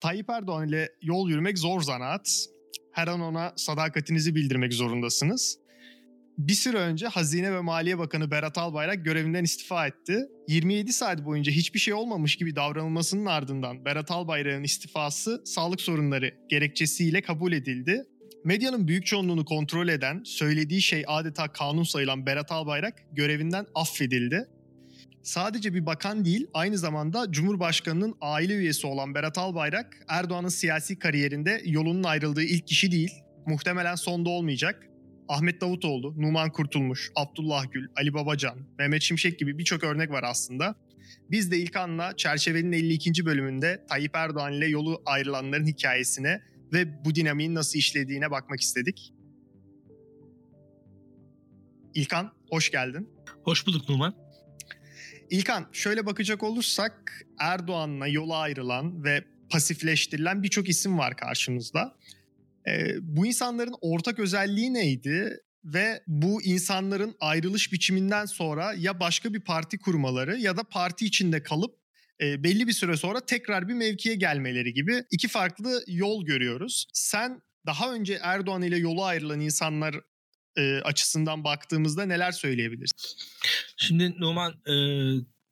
Tayyip Erdoğan ile yol yürümek zor zanaat. Her an ona sadakatinizi bildirmek zorundasınız. Bir süre önce Hazine ve Maliye Bakanı Berat Albayrak görevinden istifa etti. 27 saat boyunca hiçbir şey olmamış gibi davranılmasının ardından Berat Albayrak'ın istifası sağlık sorunları gerekçesiyle kabul edildi. Medyanın büyük çoğunluğunu kontrol eden, söylediği şey adeta kanun sayılan Berat Albayrak görevinden affedildi. Sadece bir bakan değil, aynı zamanda Cumhurbaşkanı'nın aile üyesi olan Berat Albayrak, Erdoğan'ın siyasi kariyerinde yolunun ayrıldığı ilk kişi değil, muhtemelen sonda olmayacak. Ahmet Davutoğlu, Numan Kurtulmuş, Abdullah Gül, Ali Babacan, Mehmet Şimşek gibi birçok örnek var aslında. Biz de İlkan'la Çerçevenin 52. bölümünde Tayyip Erdoğan ile yolu ayrılanların hikayesine ve bu dinamiğin nasıl işlediğine bakmak istedik. İlkan, hoş geldin. Hoş bulduk Numan. İlkan, şöyle bakacak olursak Erdoğan'la yola ayrılan ve pasifleştirilen birçok isim var karşımızda. Ee, bu insanların ortak özelliği neydi? Ve bu insanların ayrılış biçiminden sonra ya başka bir parti kurmaları ya da parti içinde kalıp e, belli bir süre sonra tekrar bir mevkiye gelmeleri gibi iki farklı yol görüyoruz. Sen daha önce Erdoğan ile yolu ayrılan insanlar e, açısından baktığımızda neler söyleyebilirsin? Şimdi Numan e,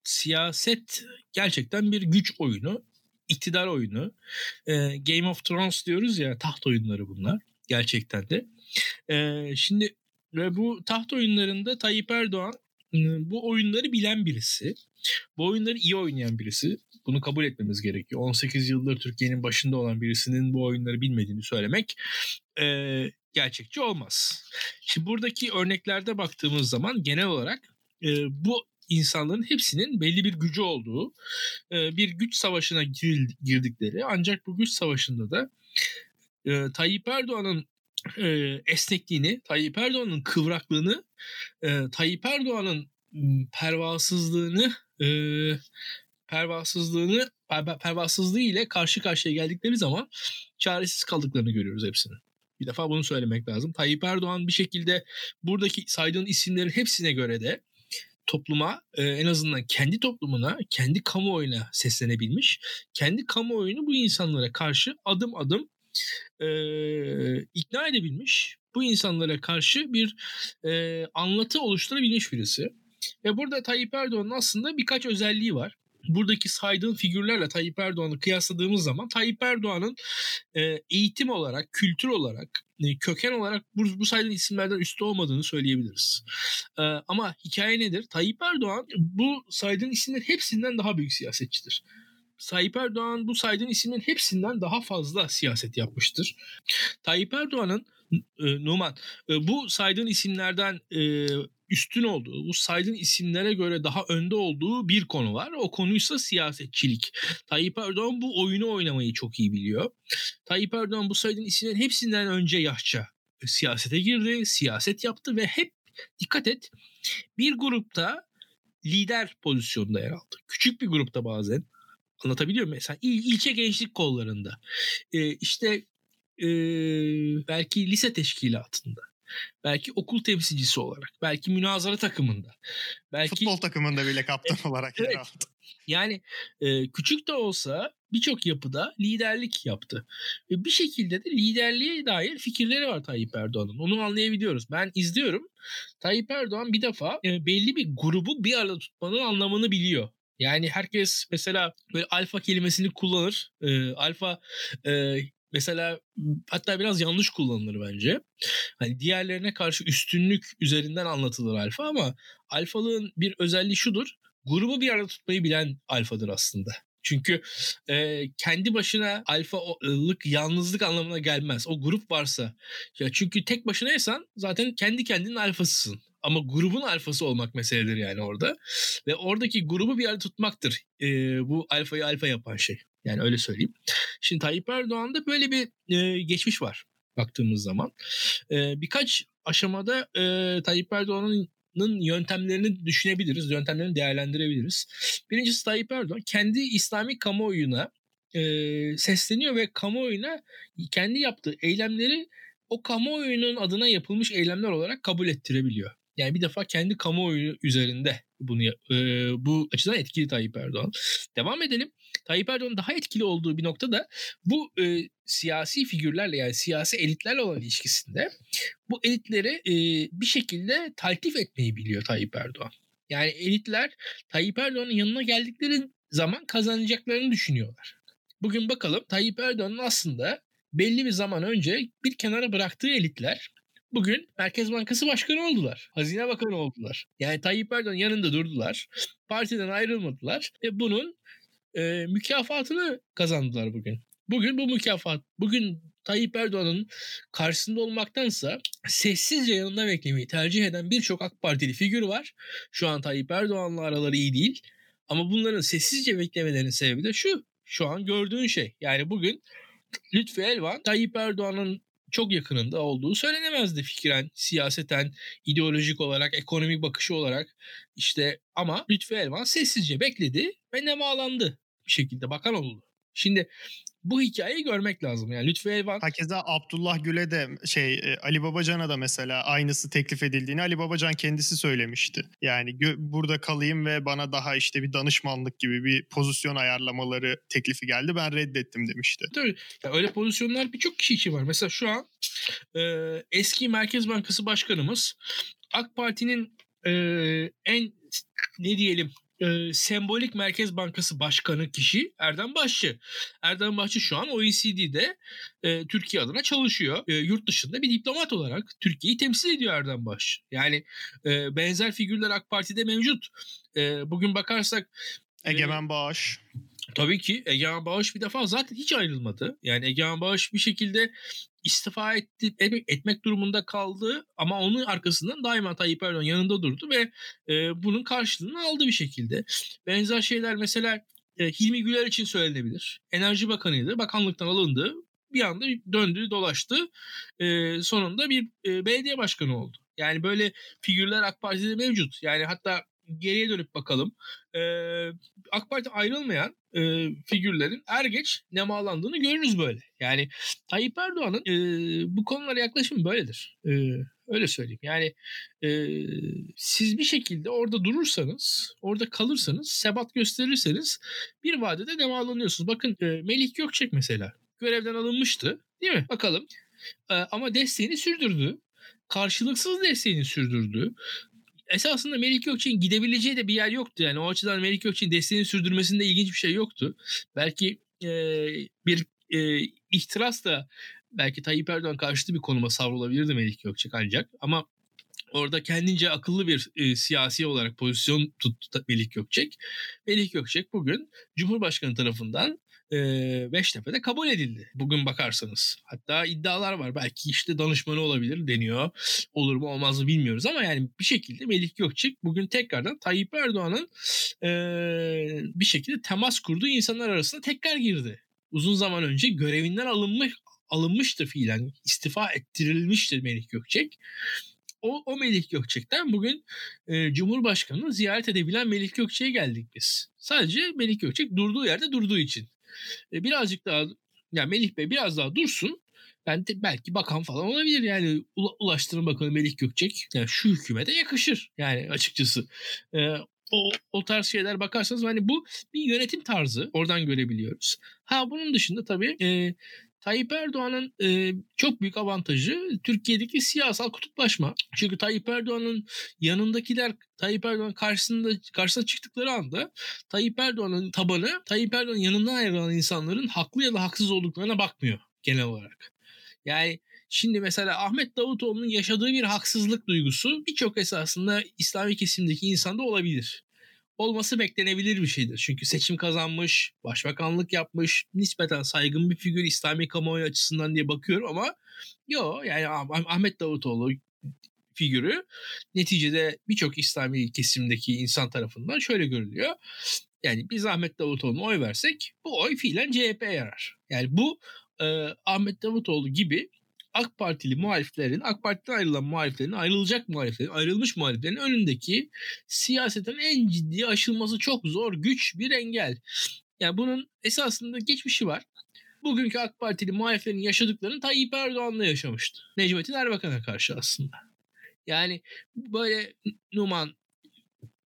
siyaset gerçekten bir güç oyunu, iktidar oyunu. E, Game of Thrones diyoruz ya taht oyunları bunlar gerçekten de. E, şimdi ve bu taht oyunlarında Tayyip Erdoğan bu oyunları bilen birisi. Bu oyunları iyi oynayan birisi. Bunu kabul etmemiz gerekiyor. 18 yıldır Türkiye'nin başında olan birisinin bu oyunları bilmediğini söylemek e, gerçekçi olmaz. Şimdi buradaki örneklerde baktığımız zaman genel olarak e, bu insanların hepsinin belli bir gücü olduğu, e, bir güç savaşına girdikleri ancak bu güç savaşında da e, Tayyip Erdoğan'ın e, esnekliğini, Tayyip Erdoğan'ın kıvraklığını, e, Tayyip Erdoğan'ın pervasızlığını e, pervasızlığını per, pervasızlığı ile karşı karşıya geldikleri zaman çaresiz kaldıklarını görüyoruz hepsinin. Bir defa bunu söylemek lazım. Tayyip Erdoğan bir şekilde buradaki saydığın isimlerin hepsine göre de topluma e, en azından kendi toplumuna, kendi kamuoyuna seslenebilmiş. Kendi kamuoyunu bu insanlara karşı adım adım e, ikna edebilmiş. Bu insanlara karşı bir e, anlatı oluşturabilmiş birisi. Ve burada Tayyip Erdoğan'ın aslında birkaç özelliği var buradaki saydığın figürlerle Tayyip Erdoğan'ı kıyasladığımız zaman Tayyip Erdoğan'ın e, eğitim olarak, kültür olarak, e, köken olarak bu, bu saydığın isimlerden üstte olmadığını söyleyebiliriz. E, ama hikaye nedir? Tayyip Erdoğan bu saydığın isimlerin hepsinden daha büyük siyasetçidir. Tayyip Erdoğan bu saydığın isimlerin hepsinden daha fazla siyaset yapmıştır. Tayyip Erdoğan'ın e, Numan e, bu saydığın isimlerden e, üstün olduğu, bu saydığın isimlere göre daha önde olduğu bir konu var. O konuysa siyasetçilik. Tayyip Erdoğan bu oyunu oynamayı çok iyi biliyor. Tayyip Erdoğan bu saydığın isimlerin hepsinden önce yaşça siyasete girdi, siyaset yaptı ve hep dikkat et bir grupta lider pozisyonda yer aldı. Küçük bir grupta bazen anlatabiliyor muyum? Mesela il, ilçe gençlik kollarında. Ee, işte e, belki lise teşkilatında Belki okul temsilcisi olarak. Belki münazara takımında. Belki futbol takımında bile kaptan olarak yer aldı. Yani e, küçük de olsa birçok yapıda liderlik yaptı. Ve bir şekilde de liderliğe dair fikirleri var Tayyip Erdoğan'ın. Onu anlayabiliyoruz. Ben izliyorum. Tayyip Erdoğan bir defa e, belli bir grubu bir arada tutmanın anlamını biliyor. Yani herkes mesela böyle alfa kelimesini kullanır. E, alfa e, mesela hatta biraz yanlış kullanılır bence. Hani diğerlerine karşı üstünlük üzerinden anlatılır alfa ama alfalığın bir özelliği şudur. Grubu bir arada tutmayı bilen alfadır aslında. Çünkü e, kendi başına alfalık yalnızlık anlamına gelmez. O grup varsa. Ya çünkü tek başınaysan zaten kendi kendinin alfasısın. Ama grubun alfası olmak meseledir yani orada. Ve oradaki grubu bir arada tutmaktır. E, bu alfayı alfa yapan şey. Yani öyle söyleyeyim. Şimdi Tayyip Erdoğan'da böyle bir e, geçmiş var baktığımız zaman. E, birkaç aşamada e, Tayyip Erdoğan'ın yöntemlerini düşünebiliriz, yöntemlerini değerlendirebiliriz. Birincisi Tayyip Erdoğan kendi İslami kamuoyuna e, sesleniyor ve kamuoyuna kendi yaptığı eylemleri o kamuoyunun adına yapılmış eylemler olarak kabul ettirebiliyor. Yani bir defa kendi kamuoyu üzerinde bunu e, bu açıdan etkili Tayyip Erdoğan. Devam edelim. Tayyip Erdoğan'ın daha etkili olduğu bir nokta da bu e, siyasi figürlerle yani siyasi elitlerle olan ilişkisinde bu elitleri e, bir şekilde taltif etmeyi biliyor Tayyip Erdoğan. Yani elitler Tayyip Erdoğan'ın yanına geldikleri zaman kazanacaklarını düşünüyorlar. Bugün bakalım Tayyip Erdoğan'ın aslında belli bir zaman önce bir kenara bıraktığı elitler bugün Merkez Bankası Başkanı oldular. Hazine Bakanı oldular. Yani Tayyip Erdoğan yanında durdular. Partiden ayrılmadılar ve bunun e, mükafatını kazandılar bugün. Bugün bu mükafat, bugün Tayyip Erdoğan'ın karşısında olmaktansa sessizce yanında beklemeyi tercih eden birçok AK Partili figür var. Şu an Tayyip Erdoğan'la araları iyi değil. Ama bunların sessizce beklemelerinin sebebi de şu. Şu an gördüğün şey. Yani bugün Lütfü Elvan Tayyip Erdoğan'ın çok yakınında olduğu söylenemezdi fikren, siyaseten, ideolojik olarak, ekonomik bakışı olarak işte ama Lütfü Elvan sessizce bekledi ve nemalandı bir şekilde bakan oldu. Şimdi bu hikayeyi görmek lazım. Yani Lütfü Elvan... Hakeza Abdullah Gül'e de şey e, Ali Babacan'a da mesela aynısı teklif edildiğini Ali Babacan kendisi söylemişti. Yani gö- burada kalayım ve bana daha işte bir danışmanlık gibi bir pozisyon ayarlamaları teklifi geldi. Ben reddettim demişti. Tabii. Ya öyle pozisyonlar birçok kişi için var. Mesela şu an e, eski Merkez Bankası Başkanımız AK Parti'nin e, en ne diyelim e, sembolik Merkez Bankası Başkanı kişi Erdem Başçı. Erdem Başçı şu an OECD'de e, Türkiye adına çalışıyor. E, yurt dışında bir diplomat olarak Türkiye'yi temsil ediyor Erdem Başçı. Yani e, benzer figürler AK Parti'de mevcut. E, bugün bakarsak Egemen Bağış. Tabii ki Egemen Bağış bir defa zaten hiç ayrılmadı. Yani Egemen Bağış bir şekilde istifa etti, etmek durumunda kaldı ama onun arkasından daima Tayyip Erdoğan yanında durdu ve e, bunun karşılığını aldı bir şekilde. Benzer şeyler mesela e, Hilmi Güler için söylenebilir. Enerji Bakanıydı, bakanlıktan alındı. Bir anda döndü, dolaştı. E, sonunda bir e, belediye başkanı oldu. Yani böyle figürler AK Parti'de mevcut. Yani hatta geriye dönüp bakalım. Ee, AK Parti ayrılmayan e, figürlerin er geç nemalandığını görürüz böyle. Yani Tayyip Erdoğan'ın e, bu konulara yaklaşımı böyledir. E, öyle söyleyeyim. Yani e, siz bir şekilde orada durursanız, orada kalırsanız, sebat gösterirseniz bir vadede nemalanıyorsunuz. Bakın e, Melih Gökçek mesela görevden alınmıştı değil mi? Bakalım. E, ama desteğini sürdürdü karşılıksız desteğini sürdürdü esasında Melik Gökçek'in gidebileceği de bir yer yoktu. Yani o açıdan Melik Gökçek'in desteğini sürdürmesinde ilginç bir şey yoktu. Belki e, bir e, ihtiras da belki Tayyip Erdoğan karşıtı bir konuma savrulabilirdi Melik Gökçek ancak ama orada kendince akıllı bir e, siyasi olarak pozisyon tuttu Melik Gökçek. Melik Gökçek bugün Cumhurbaşkanı tarafından e, Beştepe'de kabul edildi. Bugün bakarsanız. Hatta iddialar var. Belki işte danışmanı olabilir deniyor. Olur mu olmaz mı bilmiyoruz ama yani bir şekilde Melih Gökçek bugün tekrardan Tayyip Erdoğan'ın e, bir şekilde temas kurduğu insanlar arasında tekrar girdi. Uzun zaman önce görevinden alınmış alınmıştı fiilen. istifa ettirilmişti Melih Gökçek o, o Melih Gökçek'ten bugün e, Cumhurbaşkanı'nı ziyaret edebilen Melih Gökçek'e geldik biz. Sadece Melih Gökçek durduğu yerde durduğu için. E, birazcık daha yani Melih Bey biraz daha dursun. Ben de belki bakan falan olabilir yani Ulaştırma Bakanı Melih Gökçek yani şu hükümete yakışır yani açıkçası. E, o, o tarz şeyler bakarsanız hani bu bir yönetim tarzı oradan görebiliyoruz. Ha bunun dışında tabii e, Tayyip Erdoğan'ın e, çok büyük avantajı Türkiye'deki siyasal kutuplaşma. Çünkü Tayyip Erdoğan'ın yanındakiler Tayyip Erdoğan karşısında karşısına çıktıkları anda Tayyip Erdoğan'ın tabanı Tayyip Erdoğan'ın yanından ayrılan insanların haklı ya da haksız olduklarına bakmıyor genel olarak. Yani Şimdi mesela Ahmet Davutoğlu'nun yaşadığı bir haksızlık duygusu birçok esasında İslami kesimdeki insanda olabilir olması beklenebilir bir şeydir. Çünkü seçim kazanmış, başbakanlık yapmış, nispeten saygın bir figür İslami kamuoyu açısından diye bakıyorum ama yo yani Ahmet Davutoğlu figürü neticede birçok İslami kesimdeki insan tarafından şöyle görülüyor. Yani biz Ahmet Davutoğlu'na oy versek bu oy fiilen CHP'ye yarar. Yani bu e, Ahmet Davutoğlu gibi AK Partili muhaliflerin, AK Parti'den ayrılan muhaliflerin, ayrılacak muhaliflerin, ayrılmış muhaliflerin önündeki siyasetin en ciddi aşılması çok zor, güç bir engel. Yani bunun esasında geçmişi var. Bugünkü AK Partili muhaliflerin yaşadıklarını Tayyip Erdoğan'la yaşamıştı. Necmettin Erbakan'a karşı aslında. Yani böyle Numan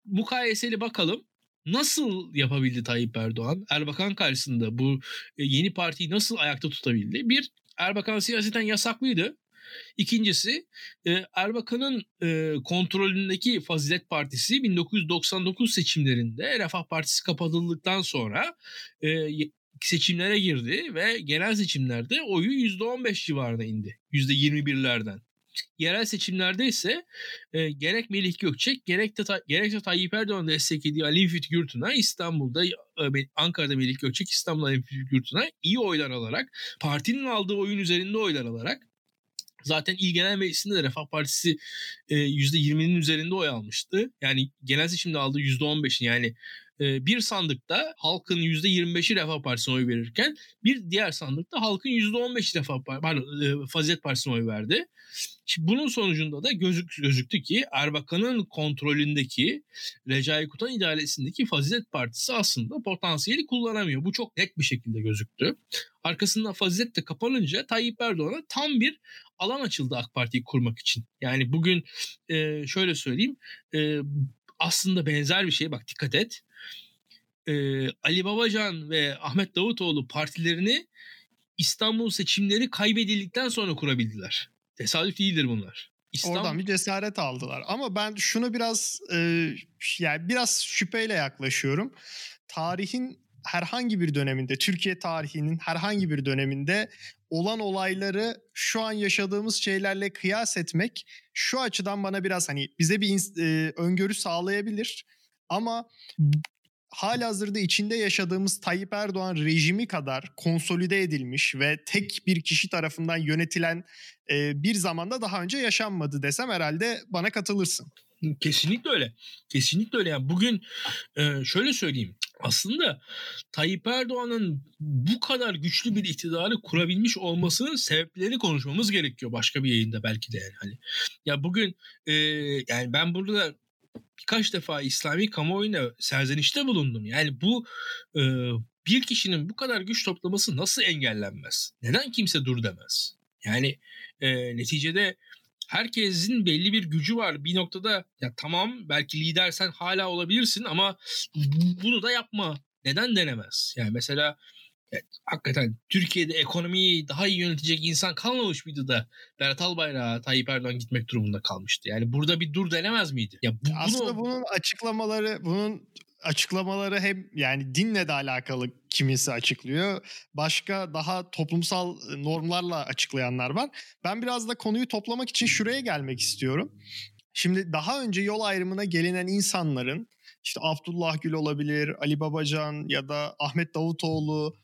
mukayeseli bakalım. nasıl yapabildi Tayyip Erdoğan? Erbakan karşısında bu e, yeni partiyi nasıl ayakta tutabildi? Bir, Erbakan siyaseten yasaklıydı. İkincisi e, Erbakan'ın e, kontrolündeki Fazilet Partisi 1999 seçimlerinde Refah Partisi kapatıldıktan sonra seçimlere girdi ve genel seçimlerde oyu %15 civarına indi. %21'lerden. Yerel seçimlerde ise e, gerek Melih Gökçek gerek de, gerekse Tayyip Erdoğan desteklediği Ali Müfit Gürtünay İstanbul'da e, Ankara'da Melih Gökçek İstanbul'da Ali Müfit Gürtünay iyi oylar alarak partinin aldığı oyun üzerinde oylar alarak Zaten İl Genel Meclisi'nde de Refah Partisi e, %20'nin üzerinde oy almıştı. Yani genel seçimde aldığı %15'in yani bir sandıkta halkın %25'i Refah Partisi'ne oy verirken bir diğer sandıkta halkın %15'i Refah pardon, e, Fazilet Partisi'ne oy verdi. Şimdi bunun sonucunda da gözük, gözüktü ki Erbakan'ın kontrolündeki Recai Kutan idaresindeki Fazilet Partisi aslında potansiyeli kullanamıyor. Bu çok net bir şekilde gözüktü. Arkasında Fazilet de kapanınca Tayyip Erdoğan'a tam bir alan açıldı AK Parti'yi kurmak için. Yani bugün e, şöyle söyleyeyim e, aslında benzer bir şey bak dikkat et. E, Ali Babacan ve Ahmet Davutoğlu partilerini İstanbul seçimleri kaybedildikten sonra kurabildiler. Tesadüf değildir bunlar. İstanbul... Oradan bir cesaret aldılar. Ama ben şunu biraz e, yani biraz şüpheyle yaklaşıyorum. Tarihin herhangi bir döneminde, Türkiye tarihinin herhangi bir döneminde olan olayları şu an yaşadığımız şeylerle kıyas etmek şu açıdan bana biraz hani bize bir e, öngörü sağlayabilir. Ama hala hazırda içinde yaşadığımız Tayyip Erdoğan rejimi kadar konsolide edilmiş ve tek bir kişi tarafından yönetilen e, bir zamanda daha önce yaşanmadı desem herhalde bana katılırsın. Kesinlikle öyle. Kesinlikle öyle. Yani bugün e, şöyle söyleyeyim. Aslında Tayyip Erdoğan'ın bu kadar güçlü bir iktidarı kurabilmiş olmasının sebeplerini konuşmamız gerekiyor başka bir yayında belki de yani. Hani ya bugün e, yani ben burada birkaç defa İslami kamuoyuna serzenişte bulundum. Yani bu e, bir kişinin bu kadar güç toplaması nasıl engellenmez? Neden kimse dur demez? Yani e, neticede herkesin belli bir gücü var. Bir noktada ya tamam belki lidersen hala olabilirsin ama bunu da yapma. Neden denemez? Yani mesela Evet, hakikaten Türkiye'de ekonomiyi daha iyi yönetecek insan kalmamış mıydı da Berat Albayrak'a Tayyip Erdoğan gitmek durumunda kalmıştı. Yani burada bir dur denemez miydi? Ya bu, Aslında bunu... bunun açıklamaları bunun açıklamaları hem yani dinle de alakalı kimisi açıklıyor. Başka daha toplumsal normlarla açıklayanlar var. Ben biraz da konuyu toplamak için şuraya gelmek istiyorum. Şimdi daha önce yol ayrımına gelinen insanların işte Abdullah Gül olabilir, Ali Babacan ya da Ahmet Davutoğlu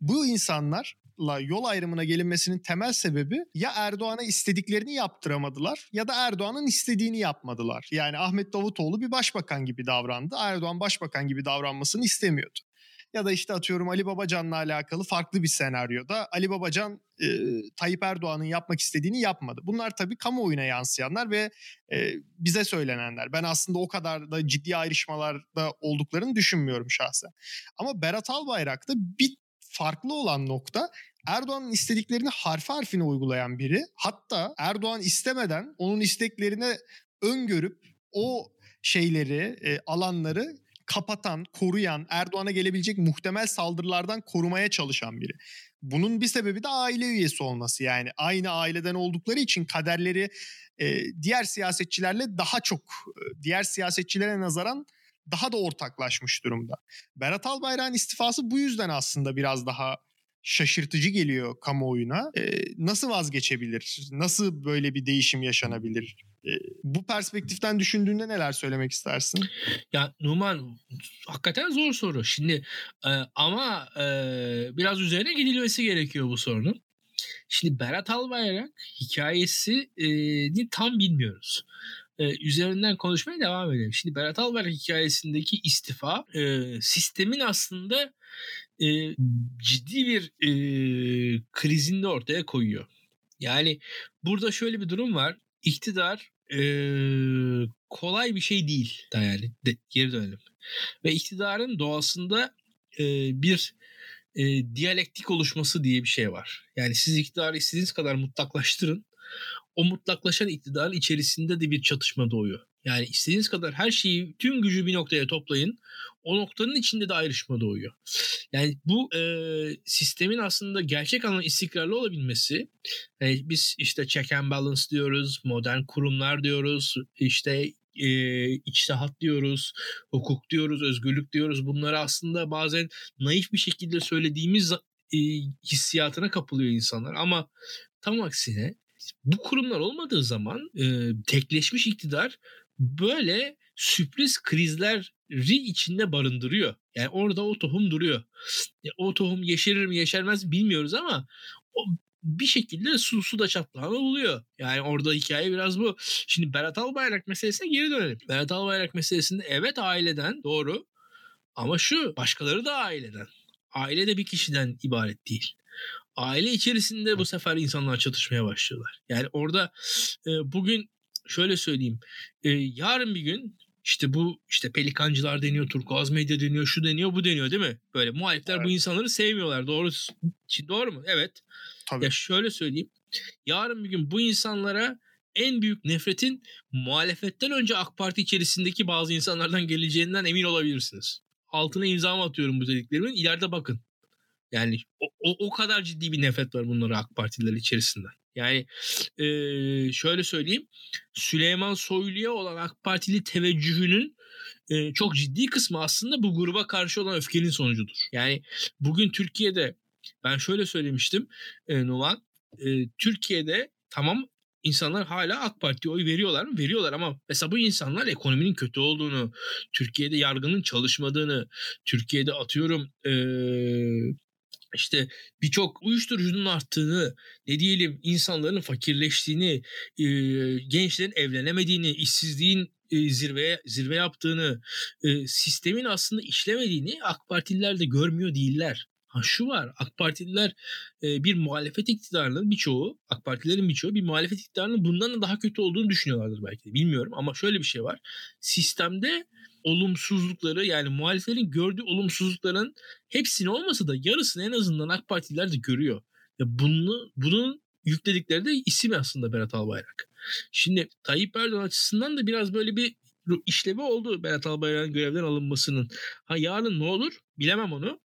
bu insanlarla yol ayrımına gelinmesinin temel sebebi ya Erdoğan'a istediklerini yaptıramadılar ya da Erdoğan'ın istediğini yapmadılar. Yani Ahmet Davutoğlu bir başbakan gibi davrandı. Erdoğan başbakan gibi davranmasını istemiyordu. Ya da işte atıyorum Ali Babacan'la alakalı farklı bir senaryoda Ali Babacan e, Tayyip Erdoğan'ın yapmak istediğini yapmadı. Bunlar tabii kamuoyuna yansıyanlar ve e, bize söylenenler. Ben aslında o kadar da ciddi ayrışmalarda olduklarını düşünmüyorum şahsen. Ama Berat Albayrak'ta bir farklı olan nokta Erdoğan'ın istediklerini harfi harfine uygulayan biri. Hatta Erdoğan istemeden onun isteklerine öngörüp o şeyleri, e, alanları kapatan, koruyan, Erdoğan'a gelebilecek muhtemel saldırılardan korumaya çalışan biri. Bunun bir sebebi de aile üyesi olması yani. Aynı aileden oldukları için kaderleri e, diğer siyasetçilerle daha çok, e, diğer siyasetçilere nazaran daha da ortaklaşmış durumda. Berat Albayrak'ın istifası bu yüzden aslında biraz daha şaşırtıcı geliyor kamuoyuna. Ee, nasıl vazgeçebilir? Nasıl böyle bir değişim yaşanabilir? Ee, bu perspektiften düşündüğünde neler söylemek istersin? Ya Numan hakikaten zor soru. Şimdi e, ama e, biraz üzerine gidilmesi gerekiyor bu sorunun. Şimdi Berat Albayrak hikayesi e, tam bilmiyoruz e, üzerinden konuşmaya devam edelim. Şimdi Berat Albayrak hikayesindeki istifa e, sistemin aslında e, ciddi bir e, krizinde ortaya koyuyor. Yani burada şöyle bir durum var. İktidar kolay bir şey değil. Yani de, geri dönelim. Ve iktidarın doğasında e, bir e, diyalektik oluşması diye bir şey var. Yani siz iktidarı istediğiniz kadar mutlaklaştırın o mutlaklaşan iktidarın içerisinde de bir çatışma doğuyor. Yani istediğiniz kadar her şeyi, tüm gücü bir noktaya toplayın. O noktanın içinde de ayrışma doğuyor. Yani bu e, sistemin aslında gerçek anlamda istikrarlı olabilmesi, e, biz işte check and balance diyoruz, modern kurumlar diyoruz, işte e, içtihat diyoruz, hukuk diyoruz, özgürlük diyoruz. Bunları aslında bazen naif bir şekilde söylediğimiz e, hissiyatına kapılıyor insanlar. Ama tam aksine bu kurumlar olmadığı zaman e, tekleşmiş iktidar böyle sürpriz krizleri içinde barındırıyor. Yani orada o tohum duruyor. E, o tohum yeşerir mi yeşermez bilmiyoruz ama o bir şekilde su su da çatlağını buluyor. Yani orada hikaye biraz bu. Şimdi Berat Albayrak meselesine geri dönelim. Berat Albayrak meselesinde evet aileden doğru ama şu başkaları da aileden. Aile de bir kişiden ibaret değil. Aile içerisinde bu sefer insanlar çatışmaya başlıyorlar. Yani orada e, bugün şöyle söyleyeyim. E, yarın bir gün işte bu işte pelikancılar deniyor, turkuaz medya deniyor, şu deniyor, bu deniyor değil mi? Böyle muhalifler evet. bu insanları sevmiyorlar. Doğru doğru mu? Evet. Tabii. Ya şöyle söyleyeyim. Yarın bir gün bu insanlara en büyük nefretin muhalefetten önce AK Parti içerisindeki bazı insanlardan geleceğinden emin olabilirsiniz. Altına imzamı atıyorum bu dediklerimin. İleride bakın. Yani o, o, o kadar ciddi bir nefret var bunlara AK Partililer içerisinde. Yani e, şöyle söyleyeyim. Süleyman Soylu'ya olan AK Partili teveccühünün e, çok ciddi kısmı aslında bu gruba karşı olan öfkenin sonucudur. Yani bugün Türkiye'de ben şöyle söylemiştim e, Numan. E, Türkiye'de tamam insanlar hala AK Parti'ye oy veriyorlar mı? Veriyorlar ama mesela bu insanlar ekonominin kötü olduğunu, Türkiye'de yargının çalışmadığını, Türkiye'de atıyorum e, işte birçok uyuşturucunun arttığını, ne diyelim insanların fakirleştiğini, gençlerin evlenemediğini, işsizliğin e, zirve zirve yaptığını, sistemin aslında işlemediğini AK Partililer de görmüyor değiller. Ha şu var AK Partililer bir muhalefet iktidarının birçoğu AK Partilerin birçoğu bir muhalefet iktidarının bundan da daha kötü olduğunu düşünüyorlardır belki de bilmiyorum ama şöyle bir şey var. Sistemde olumsuzlukları yani muhaliflerin gördüğü olumsuzlukların hepsini olmasa da yarısını en azından AK Partililer de görüyor. Ya bunu bunun yükledikleri de isim aslında Berat Albayrak. Şimdi Tayyip Erdoğan açısından da biraz böyle bir işlevi oldu Berat Albayrak'ın görevden alınmasının. Ha yarın ne olur bilemem onu.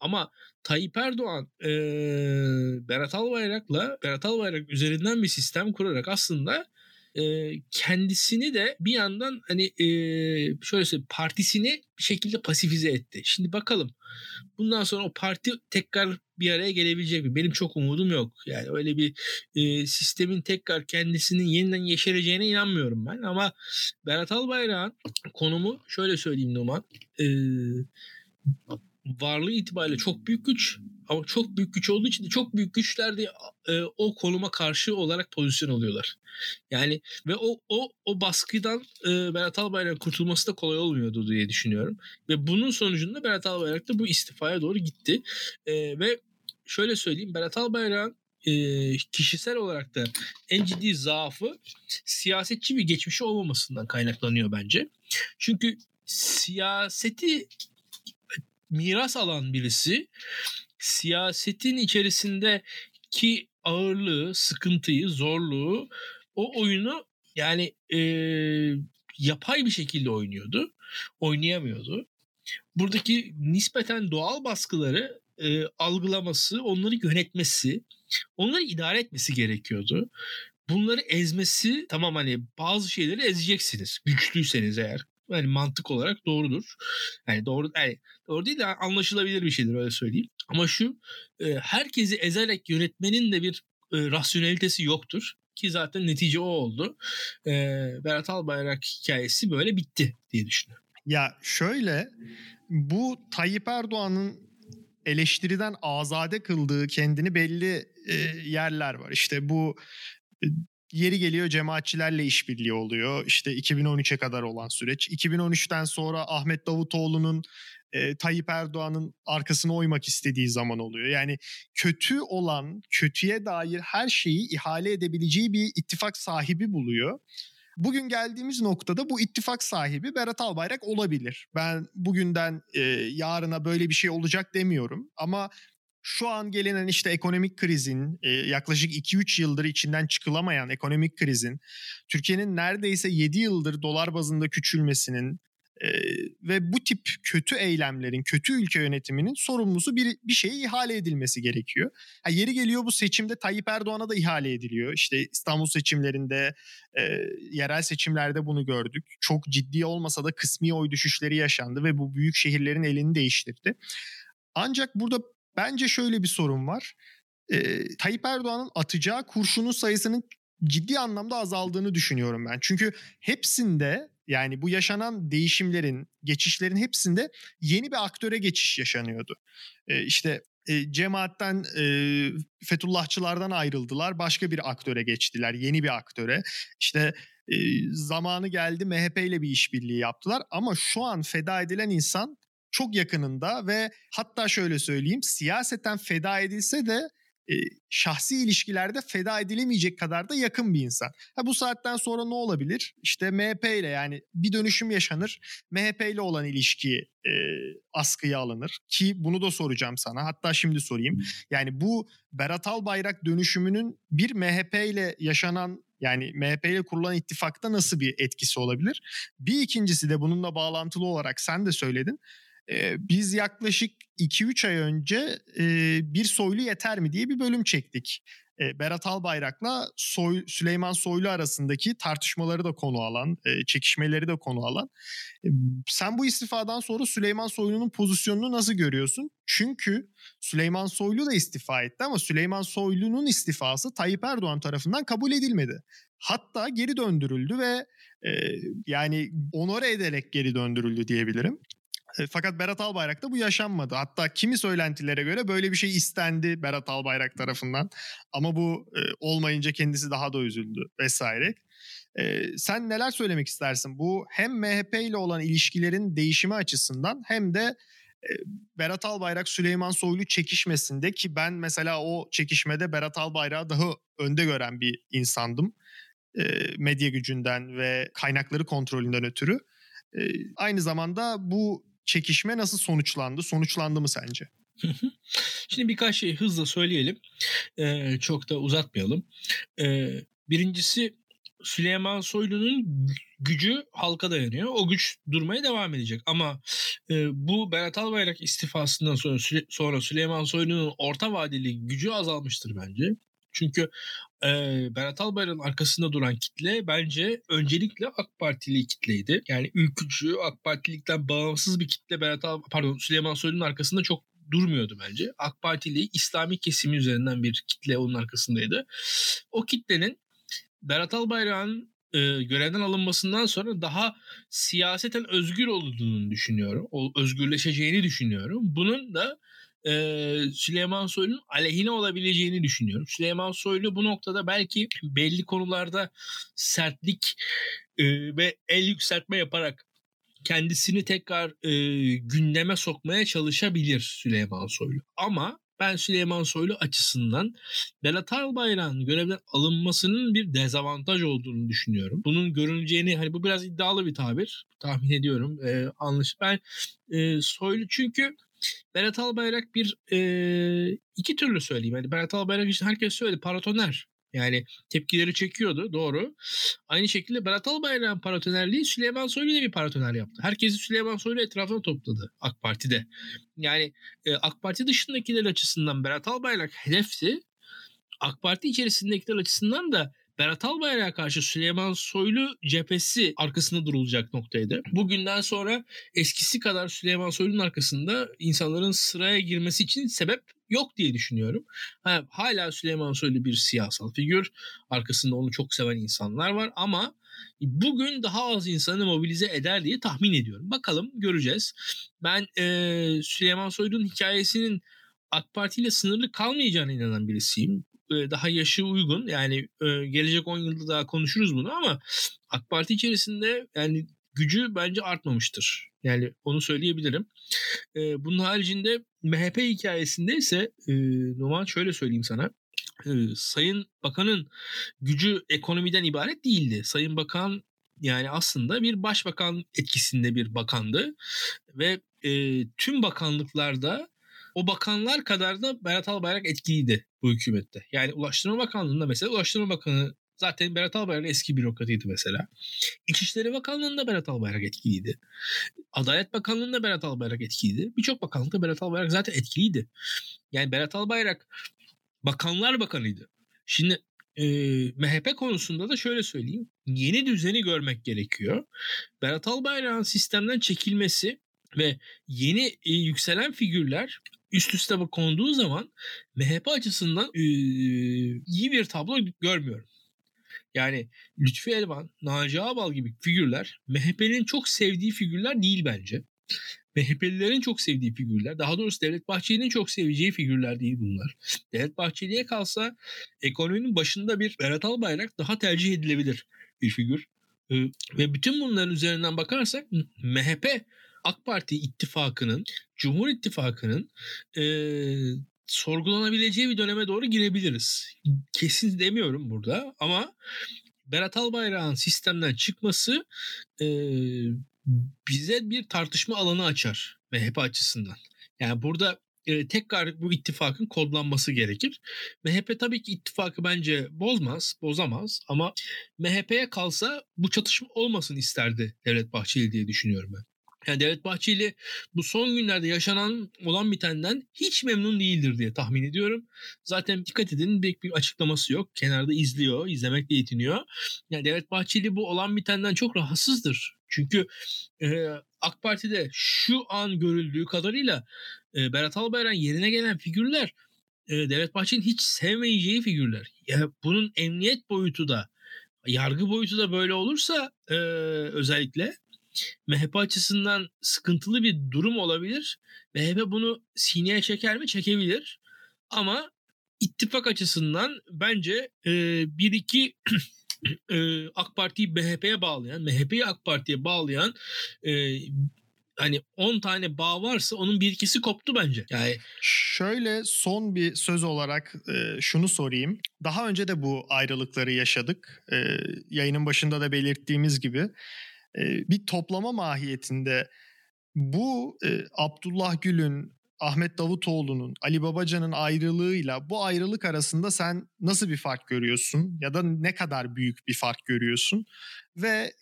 Ama Tayyip Erdoğan e, Berat Albayrak'la Berat Albayrak üzerinden bir sistem kurarak aslında e, kendisini de bir yandan hani e, şöyle söyleyeyim partisini bir şekilde pasifize etti. Şimdi bakalım bundan sonra o parti tekrar bir araya gelebilecek mi? Benim çok umudum yok. Yani öyle bir e, sistemin tekrar kendisinin yeniden yeşereceğine inanmıyorum ben. Ama Berat Albayrak'ın konumu şöyle söyleyeyim Numan. E, varlığı itibariyle çok büyük güç ama çok büyük güç olduğu için de çok büyük güçler de e, o konuma karşı olarak pozisyon alıyorlar. Yani ve o o o baskıdan e, Berat Albayrak'ın kurtulması da kolay olmuyordu diye düşünüyorum. Ve bunun sonucunda Berat Albayrak da bu istifaya doğru gitti. E, ve şöyle söyleyeyim Berat Albayrak'ın e, kişisel olarak da en ciddi zaafı siyasetçi bir geçmişi olmamasından kaynaklanıyor bence. Çünkü siyaseti miras alan birisi siyasetin içerisindeki ağırlığı, sıkıntıyı, zorluğu o oyunu yani e, yapay bir şekilde oynuyordu. Oynayamıyordu. Buradaki nispeten doğal baskıları e, algılaması, onları yönetmesi, onları idare etmesi gerekiyordu. Bunları ezmesi tamam hani bazı şeyleri ezeceksiniz güçlüyseniz eğer yani mantık olarak doğrudur. Yani doğru yani doğru değil de anlaşılabilir bir şeydir öyle söyleyeyim. Ama şu e, herkesi ezerek yönetmenin de bir e, rasyonelitesi yoktur. Ki zaten netice o oldu. E, Berat Albayrak hikayesi böyle bitti diye düşünüyorum. Ya şöyle bu Tayyip Erdoğan'ın eleştiriden azade kıldığı kendini belli e, yerler var. İşte bu yeri geliyor cemaatçilerle işbirliği oluyor. İşte 2013'e kadar olan süreç. 2013'ten sonra Ahmet Davutoğlu'nun e, Tayyip Erdoğan'ın arkasına oymak istediği zaman oluyor. Yani kötü olan, kötüye dair her şeyi ihale edebileceği bir ittifak sahibi buluyor. Bugün geldiğimiz noktada bu ittifak sahibi Berat Albayrak olabilir. Ben bugünden e, yarına böyle bir şey olacak demiyorum ama şu an gelinen işte ekonomik krizin, e, yaklaşık 2-3 yıldır içinden çıkılamayan ekonomik krizin, Türkiye'nin neredeyse 7 yıldır dolar bazında küçülmesinin, ee, ve bu tip kötü eylemlerin, kötü ülke yönetiminin sorumlusu bir, bir şeye ihale edilmesi gerekiyor. Ha, yeri geliyor bu seçimde Tayyip Erdoğan'a da ihale ediliyor. İşte İstanbul seçimlerinde, e, yerel seçimlerde bunu gördük. Çok ciddi olmasa da kısmi oy düşüşleri yaşandı ve bu büyük şehirlerin elini değiştirdi. Ancak burada bence şöyle bir sorun var. E, Tayyip Erdoğan'ın atacağı kurşunun sayısının ciddi anlamda azaldığını düşünüyorum ben. Çünkü hepsinde yani bu yaşanan değişimlerin, geçişlerin hepsinde yeni bir aktöre geçiş yaşanıyordu. E, işte e, cemaatten e, Fethullahçılardan ayrıldılar. Başka bir aktöre geçtiler. Yeni bir aktöre. İşte e, zamanı geldi MHP ile bir işbirliği yaptılar. Ama şu an feda edilen insan çok yakınında ve hatta şöyle söyleyeyim siyaseten feda edilse de e, şahsi ilişkilerde feda edilemeyecek kadar da yakın bir insan. Ha, bu saatten sonra ne olabilir? İşte MHP ile yani bir dönüşüm yaşanır. MHP ile olan ilişki e, askıya alınır. Ki bunu da soracağım sana. Hatta şimdi sorayım. Yani bu Berat Albayrak dönüşümünün bir MHP ile yaşanan yani MHP ile kurulan ittifakta nasıl bir etkisi olabilir? Bir ikincisi de bununla bağlantılı olarak sen de söyledin biz yaklaşık 2-3 ay önce bir soylu yeter mi diye bir bölüm çektik. Berat Albayrak'la Soy, Süleyman Soylu arasındaki tartışmaları da konu alan, çekişmeleri de konu alan. Sen bu istifadan sonra Süleyman Soylu'nun pozisyonunu nasıl görüyorsun? Çünkü Süleyman Soylu da istifa etti ama Süleyman Soylu'nun istifası Tayyip Erdoğan tarafından kabul edilmedi. Hatta geri döndürüldü ve yani onore ederek geri döndürüldü diyebilirim. E, fakat Berat Albayrak'ta bu yaşanmadı. Hatta kimi söylentilere göre böyle bir şey istendi Berat Albayrak tarafından. Ama bu e, olmayınca kendisi daha da üzüldü vesaire. E, sen neler söylemek istersin? Bu hem MHP ile olan ilişkilerin değişimi açısından hem de e, Berat Albayrak Süleyman Soylu çekişmesinde ki ben mesela o çekişmede Berat Albayrak'ı daha önde gören bir insandım. E, medya gücünden ve kaynakları kontrolünden ötürü. E, aynı zamanda bu çekişme nasıl sonuçlandı? Sonuçlandı mı sence? Şimdi birkaç şey hızla söyleyelim. Ee, çok da uzatmayalım. Ee, birincisi Süleyman Soylu'nun gücü halka dayanıyor. O güç durmaya devam edecek. Ama e, bu Berat Albayrak istifasından sonra, sonra Süleyman Soylu'nun orta vadeli gücü azalmıştır bence. Çünkü e, Berat Albayrak'ın arkasında duran kitle bence öncelikle AK Partili kitleydi. Yani ülkücü AK Partilikten bağımsız bir kitle Berat Al pardon Süleyman Soylu'nun arkasında çok durmuyordu bence. AK Partili İslami kesimi üzerinden bir kitle onun arkasındaydı. O kitlenin Berat Albayrak'ın e, görevden alınmasından sonra daha siyaseten özgür olduğunu düşünüyorum. O özgürleşeceğini düşünüyorum. Bunun da e, Süleyman Soylu'nun aleyhine olabileceğini düşünüyorum. Süleyman Soylu bu noktada belki belli konularda sertlik e, ve el yükseltme yaparak kendisini tekrar e, gündeme sokmaya çalışabilir Süleyman Soylu. Ama ben Süleyman Soylu açısından Berat Albayrak'ın görevden alınmasının bir dezavantaj olduğunu düşünüyorum. Bunun görüleceğini hani bu biraz iddialı bir tabir tahmin ediyorum. E, anlaş ben e, Soylu çünkü Berat Albayrak bir e, iki türlü söyleyeyim. Yani Berat Albayrak için herkes söyledi paratoner. Yani tepkileri çekiyordu doğru. Aynı şekilde Berat Albayrak'ın paratonerliği Süleyman Soylu bir paratoner yaptı. Herkesi Süleyman Soylu etrafına topladı AK Parti'de. Yani e, AK Parti dışındakiler açısından Berat Albayrak hedefti. AK Parti içerisindekiler açısından da Berat Albayrak'a karşı Süleyman Soylu cephesi arkasında durulacak noktaydı. Bugünden sonra eskisi kadar Süleyman Soylu'nun arkasında insanların sıraya girmesi için sebep yok diye düşünüyorum. Ha, hala Süleyman Soylu bir siyasal figür. Arkasında onu çok seven insanlar var ama bugün daha az insanı mobilize eder diye tahmin ediyorum. Bakalım göreceğiz. Ben e, Süleyman Soylu'nun hikayesinin AK Parti ile sınırlı kalmayacağına inanan birisiyim. E, daha yaşı uygun. Yani e, gelecek 10 yılda daha konuşuruz bunu ama AK Parti içerisinde yani gücü bence artmamıştır. Yani onu söyleyebilirim. E, bunun haricinde MHP hikayesinde ise Numan şöyle söyleyeyim sana. Sayın Bakan'ın gücü ekonomiden ibaret değildi. Sayın Bakan yani aslında bir başbakan etkisinde bir bakandı ve tüm bakanlıklarda o bakanlar kadar da Berat Albayrak etkiliydi bu hükümette. Yani Ulaştırma Bakanlığı'nda mesela Ulaştırma Bakanı zaten Berat Albayrak eski bürokratıydı mesela. İçişleri Bakanlığı'nda Berat Albayrak etkiliydi. Adalet Bakanlığı'nda Berat Albayrak etkiliydi. Birçok bakanlıkta Berat Albayrak zaten etkiliydi. Yani Berat Albayrak bakanlar bakanıydı. Şimdi e, MHP konusunda da şöyle söyleyeyim. Yeni düzeni görmek gerekiyor. Berat Albayrak'ın sistemden çekilmesi ve yeni e, yükselen figürler üst üste konduğu zaman MHP açısından e, iyi bir tablo görmüyorum. Yani Lütfi Elvan, Naci Ağbal gibi figürler MHP'nin çok sevdiği figürler değil bence. MHP'lilerin çok sevdiği figürler. Daha doğrusu Devlet Bahçeli'nin çok seveceği figürler değil bunlar. Devlet Bahçeli'ye kalsa ekonominin başında bir Berat Albayrak daha tercih edilebilir bir figür. Ve bütün bunların üzerinden bakarsak MHP AK Parti ittifakının, Cumhur İttifakı'nın e, sorgulanabileceği bir döneme doğru girebiliriz. Kesin demiyorum burada ama Berat Albayrak'ın sistemden çıkması e, bize bir tartışma alanı açar MHP açısından. Yani burada e, tekrar bu ittifakın kodlanması gerekir. MHP tabii ki ittifakı bence bozmaz, bozamaz ama MHP'ye kalsa bu çatışma olmasın isterdi Devlet Bahçeli diye düşünüyorum ben. Yani Devlet Bahçeli bu son günlerde yaşanan olan bitenden hiç memnun değildir diye tahmin ediyorum. Zaten dikkat edin pek bir açıklaması yok. Kenarda izliyor, izlemekle yetiniyor. Yani Devlet Bahçeli bu olan bitenden çok rahatsızdır. Çünkü e, AK Parti'de şu an görüldüğü kadarıyla e, Berat Albayrak'ın yerine gelen figürler e, Devlet Bahçeli'nin hiç sevmeyeceği figürler. Ya bunun emniyet boyutu da yargı boyutu da böyle olursa e, özellikle MHP açısından sıkıntılı bir durum olabilir. MHP bunu sineye çeker mi? Çekebilir. Ama ittifak açısından bence e, bir iki e, AK Parti'yi MHP'ye bağlayan, MHP'yi AK Parti'ye bağlayan e, hani 10 tane bağ varsa onun bir ikisi koptu bence. Yani şöyle son bir söz olarak e, şunu sorayım. Daha önce de bu ayrılıkları yaşadık. E, yayının başında da belirttiğimiz gibi bir toplama mahiyetinde bu Abdullah Gül'ün, Ahmet Davutoğlu'nun, Ali Babacan'ın ayrılığıyla bu ayrılık arasında sen nasıl bir fark görüyorsun ya da ne kadar büyük bir fark görüyorsun? Ve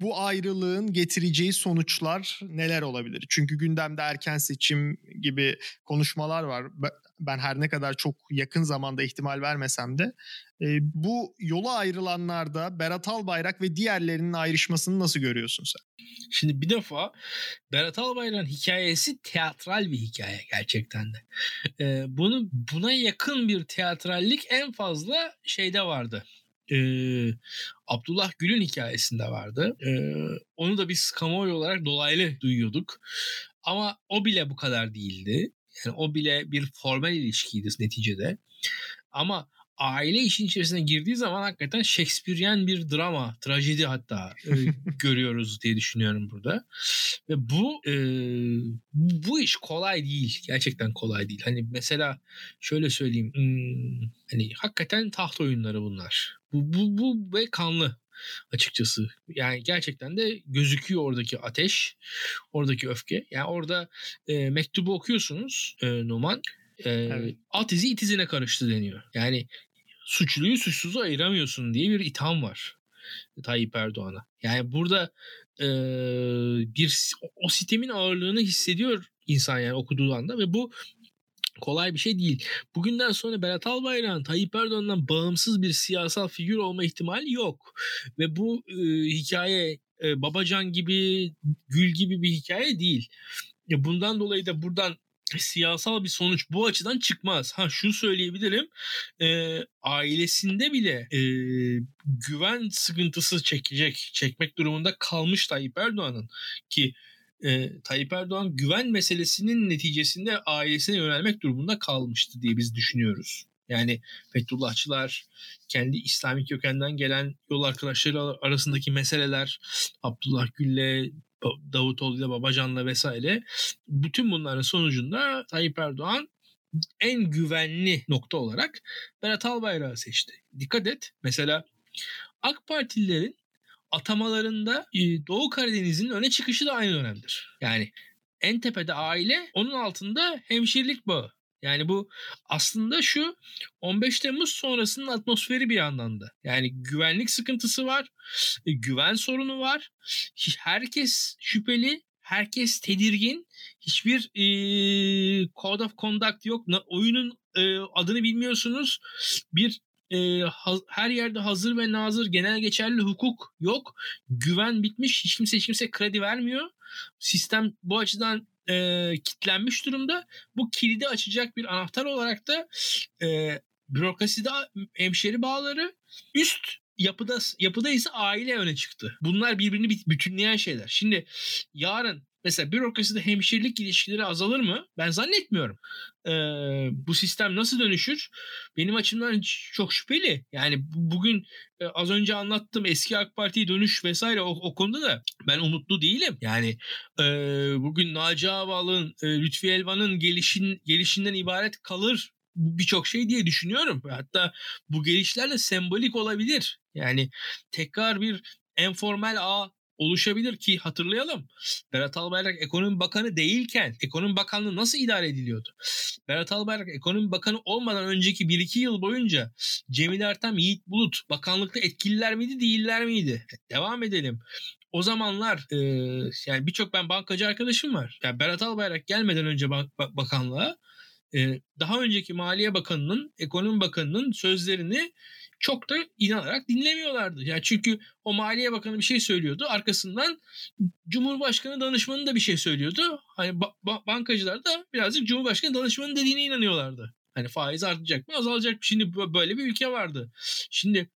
bu ayrılığın getireceği sonuçlar neler olabilir? Çünkü gündemde erken seçim gibi konuşmalar var. Ben her ne kadar çok yakın zamanda ihtimal vermesem de e, bu yola ayrılanlarda Berat Albayrak ve diğerlerinin ayrışmasını nasıl görüyorsun sen? Şimdi bir defa Berat Albayrak'ın hikayesi teatral bir hikaye gerçekten de. E, bunu buna yakın bir teatrallik en fazla şeyde vardı e, Abdullah Gül'ün hikayesinde vardı. E, onu da biz kamuoyu olarak dolaylı duyuyorduk. Ama o bile bu kadar değildi. Yani o bile bir formal ilişkiydi neticede. Ama aile işin içerisine girdiği zaman hakikaten Shakespearean bir drama, trajedi hatta e, görüyoruz diye düşünüyorum burada. Ve bu e, iş kolay değil. Gerçekten kolay değil. Hani mesela şöyle söyleyeyim. Hmm, hani hakikaten taht oyunları bunlar. Bu, bu, bu ve kanlı açıkçası. Yani gerçekten de gözüküyor oradaki ateş, oradaki öfke. Yani orada e, mektubu okuyorsunuz e, Numan. E, evet. At izi it izine karıştı deniyor. Yani suçluyu suçsuzu ayıramıyorsun diye bir itham var Tayyip Erdoğan'a. Yani burada e, bir o sistemin ağırlığını hissediyor insan yani okuduğu anda ve bu kolay bir şey değil. Bugünden sonra Berat Albayrak'ın Tayyip Erdoğan'dan bağımsız bir siyasal figür olma ihtimali yok. Ve bu e, hikaye e, Babacan gibi, Gül gibi bir hikaye değil. Bundan dolayı da buradan siyasal bir sonuç bu açıdan çıkmaz. Ha şunu söyleyebilirim. E, ailesinde bile e, güven sıkıntısı çekecek, çekmek durumunda kalmış Tayyip Erdoğan'ın ki e, Tayyip Erdoğan güven meselesinin neticesinde ailesine yönelmek durumunda kalmıştı diye biz düşünüyoruz. Yani Fethullahçılar, kendi İslami kökenden gelen yol arkadaşları arasındaki meseleler, Abdullah Gül'le Davutoğlu ile Babacan'la vesaire bütün bunların sonucunda Tayyip Erdoğan en güvenli nokta olarak Berat Albayrak'ı seçti. Dikkat et mesela AK Partililerin atamalarında Doğu Karadeniz'in öne çıkışı da aynı dönemdir. Yani en tepede aile, onun altında hemşirelik bağı. Yani bu aslında şu 15 Temmuz sonrasının atmosferi bir yandan da. Yani güvenlik sıkıntısı var, e, güven sorunu var. Herkes şüpheli, herkes tedirgin. Hiçbir e, code of conduct yok. Oyunun e, adını bilmiyorsunuz. Bir e, ha, her yerde hazır ve nazır genel geçerli hukuk yok. Güven bitmiş. Hiç kimse hiç kimse kredi vermiyor. Sistem bu açıdan e, kitlenmiş durumda. Bu kilidi açacak bir anahtar olarak da e, bürokraside hemşeri bağları üst yapıda yapıda ise aile öne çıktı. Bunlar birbirini bütünleyen şeyler. Şimdi yarın mesela bürokraside hemşirelik ilişkileri azalır mı? Ben zannetmiyorum. Ee, bu sistem nasıl dönüşür? Benim açımdan çok şüpheli. Yani bugün e, az önce anlattım eski AK Parti'ye dönüş vesaire o, o konuda da ben umutlu değilim. Yani e, bugün Naci Ağbal'ın, e, Lütfi Elvan'ın gelişin, gelişinden ibaret kalır birçok şey diye düşünüyorum. Hatta bu gelişler de sembolik olabilir. Yani tekrar bir enformel ağ oluşabilir ki hatırlayalım. Berat Albayrak ekonomi bakanı değilken ekonomi bakanlığı nasıl idare ediliyordu? Berat Albayrak ekonomi bakanı olmadan önceki 1-2 yıl boyunca Cemil Ertem, Yiğit Bulut bakanlıkta etkililer miydi değiller miydi? Devam edelim. O zamanlar e, yani birçok ben bankacı arkadaşım var. Yani Berat Albayrak gelmeden önce bank, bakanlığa e, daha önceki Maliye Bakanı'nın, Ekonomi Bakanı'nın sözlerini çok da inanarak dinlemiyorlardı. Yani çünkü o Maliye Bakanı bir şey söylüyordu. Arkasından Cumhurbaşkanı danışmanı da bir şey söylüyordu. Hani ba- ba- bankacılar da birazcık Cumhurbaşkanı danışmanı dediğine inanıyorlardı. Hani faiz artacak mı azalacak mı? Şimdi böyle bir ülke vardı. Şimdi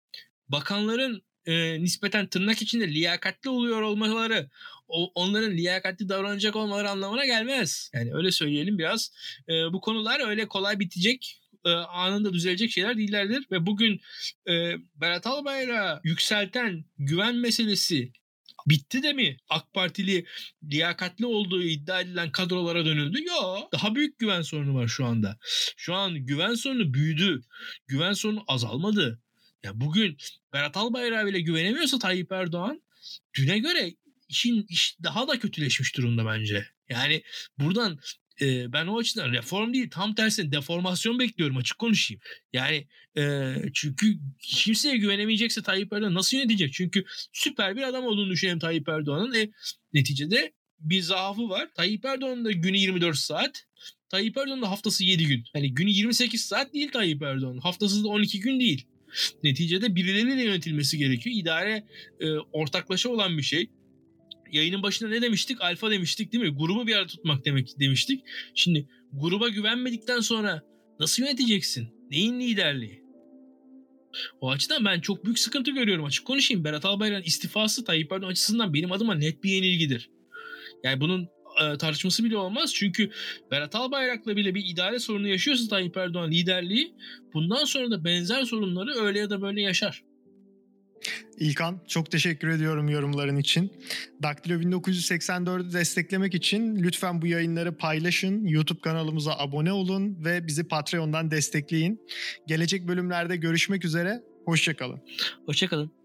bakanların e, nispeten tırnak içinde liyakatli oluyor olmaları o, onların liyakatli davranacak olmaları anlamına gelmez. Yani öyle söyleyelim biraz. E, bu konular öyle kolay bitecek e, anında düzelecek şeyler değillerdir ve bugün e, Berat Albayrak'a yükselten güven meselesi bitti de mi AK Partili liyakatli olduğu iddia edilen kadrolara dönüldü? Yok. Daha büyük güven sorunu var şu anda. Şu an güven sorunu büyüdü. Güven sorunu azalmadı. Ya bugün Berat Albayrak'a bile güvenemiyorsa Tayyip Erdoğan düne göre işin iş daha da kötüleşmiş durumda bence. Yani buradan e, ben o açıdan reform değil tam tersine deformasyon bekliyorum açık konuşayım. Yani e, çünkü kimseye güvenemeyecekse Tayyip Erdoğan nasıl yönetecek? Çünkü süper bir adam olduğunu düşünelim Tayyip Erdoğan'ın. E, neticede bir zaafı var. Tayyip Erdoğan'ın da günü 24 saat. Tayyip Erdoğan'ın da haftası 7 gün. Yani günü 28 saat değil Tayyip Erdoğan. Haftası da 12 gün değil. Neticede birileriyle yönetilmesi gerekiyor. İdare e, ortaklaşa olan bir şey yayının başında ne demiştik? Alfa demiştik değil mi? Grubu bir arada tutmak demek demiştik. Şimdi gruba güvenmedikten sonra nasıl yöneteceksin? Neyin liderliği? O açıdan ben çok büyük sıkıntı görüyorum açık konuşayım. Berat Albayrak'ın istifası Tayyip Erdoğan açısından benim adıma net bir yenilgidir. Yani bunun e, tartışması bile olmaz. Çünkü Berat Albayrak'la bile bir idare sorunu yaşıyorsa Tayyip Erdoğan liderliği bundan sonra da benzer sorunları öyle ya da böyle yaşar. İlkan çok teşekkür ediyorum yorumların için. Daktilo 1984'ü desteklemek için lütfen bu yayınları paylaşın, YouTube kanalımıza abone olun ve bizi Patreon'dan destekleyin. Gelecek bölümlerde görüşmek üzere, hoşçakalın. Hoşçakalın.